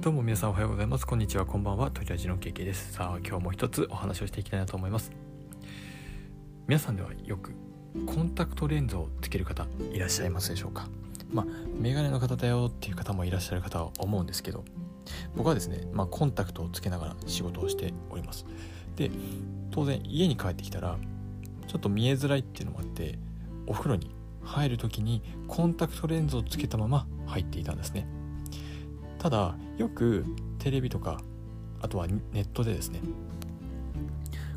どうも皆さんおはようございます。こんにちは。こんばんは。トリラジの経験です。さあ今日も一つお話をしていきたいなと思います。皆さんではよくコンタクトレンズをつける方いらっしゃいますでしょうか？まあメガネの方だよっていう方もいらっしゃる方は思うんですけど僕はですね、まあ、コンタクトをつけながら仕事をしております。で当然家に帰ってきたらちょっと見えづらいっていうのもあってお風呂に入る時にコンタクトレンズをつけたまま入っていたんですね。ただよくテレビとかあとはネットでですね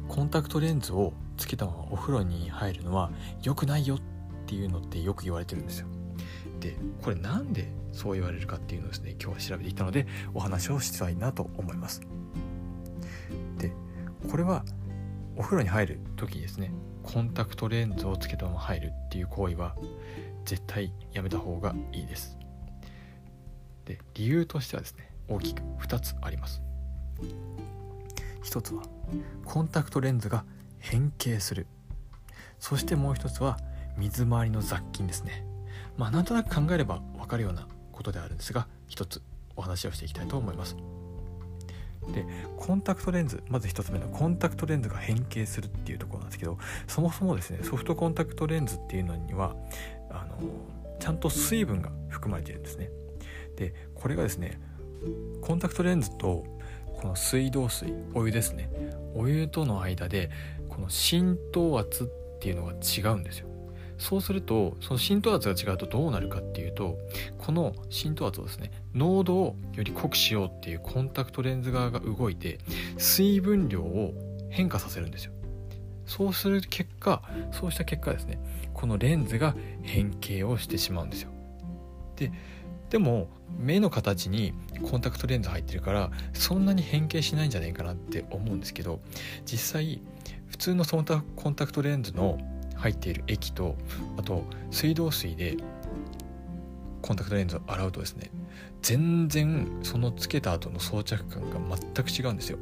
コンタクトレンズをつけたままお風呂に入るのは良くないよっていうのってよく言われてるんですよ。でこれなんでそう言われるかっていうのをですね今日は調べていたのでお話をしたいなと思います。でこれはお風呂に入る時にですねコンタクトレンズをつけたまま入るっていう行為は絶対やめた方がいいです。で理由としてはですね大きく2つあります。1つはコンタクトレンズが変形する。そしてもう1つは水回りの雑菌ですね。まあなんとなく考えれば分かるようなことであるんですが1つお話をしていきたいと思います。でコンタクトレンズまず1つ目のコンタクトレンズが変形するっていうところなんですけどそもそもですねソフトコンタクトレンズっていうのにはあのちゃんと水分が含まれているんですね。でこれがですねコンタクトレンズとこの水道水お湯ですね。お湯との間でこの浸透圧っていうのが違うんですよ。そうするとその浸透圧が違うとどうなるかっていうとこの浸透圧をですね濃度をより濃くしようっていうコンタクトレンズ側が動いて水分量を変化させるんですよ。そうする結果そうした結果ですねこのレンズが変形をしてしまうんですよ。ででも目の形にコンタクトレンズ入ってるからそんなに変形しないんじゃないかなって思うんですけど実際普通のそのコンタクトレンズの入っている液とあと水道水でコンタクトレンズを洗うとですね全然そのつけた後の装着感が全く違うんですよ。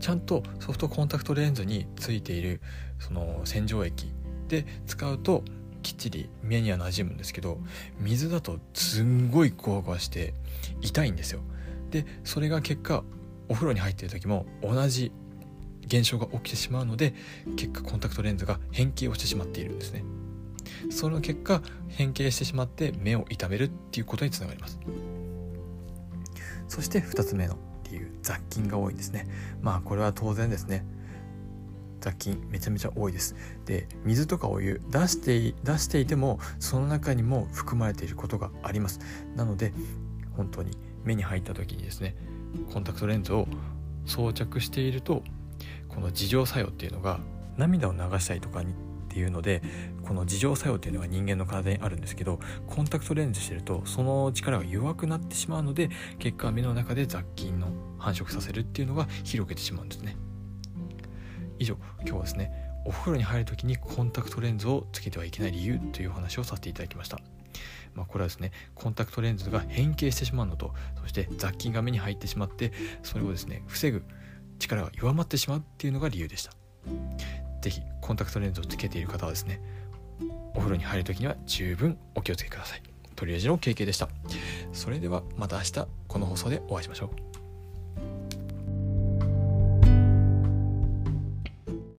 ちゃんとソフトコンタクトレンズについているその洗浄液で使うときっちり目には馴染むんですけど水だとすんごいゴワゴワして痛いんですよ。でそれが結果お風呂に入ってる時も同じ現象が起きてしまうので結果コンタクトレンズが変形をしてしまっているんですね。その結果変形してしまって目を痛めるっていうことにつながります。そして2つ目の理由雑菌が多いんですね。まあこれは当然ですね。雑菌めちゃめちゃ多いです。で水とかお湯出して出していてもその中にも含まれていることがあります。なので本当に目に入った時にですねコンタクトレンズを装着しているとこの自浄作用っていうのが涙を流したりとかにっていうのでこの自浄作用っていうのが人間の体にあるんですけどコンタクトレンズしてるとその力が弱くなってしまうので結果目の中で雑菌の繁殖させるっていうのが広げてしまうんですね。以上今日はですねお風呂に入る時にコンタクトレンズをつけてはいけない理由というお話をさせていただきました。まあ、これはですねコンタクトレンズが変形してしまうのとそして雑菌が目に入ってしまってそれをですね防ぐ力が弱まってしまうっていうのが理由でした。是非コンタクトレンズをつけている方はですねお風呂に入る時には十分お気をつけください。とりあえずの経験でした。それではまた明日この放送でお会いしましょう。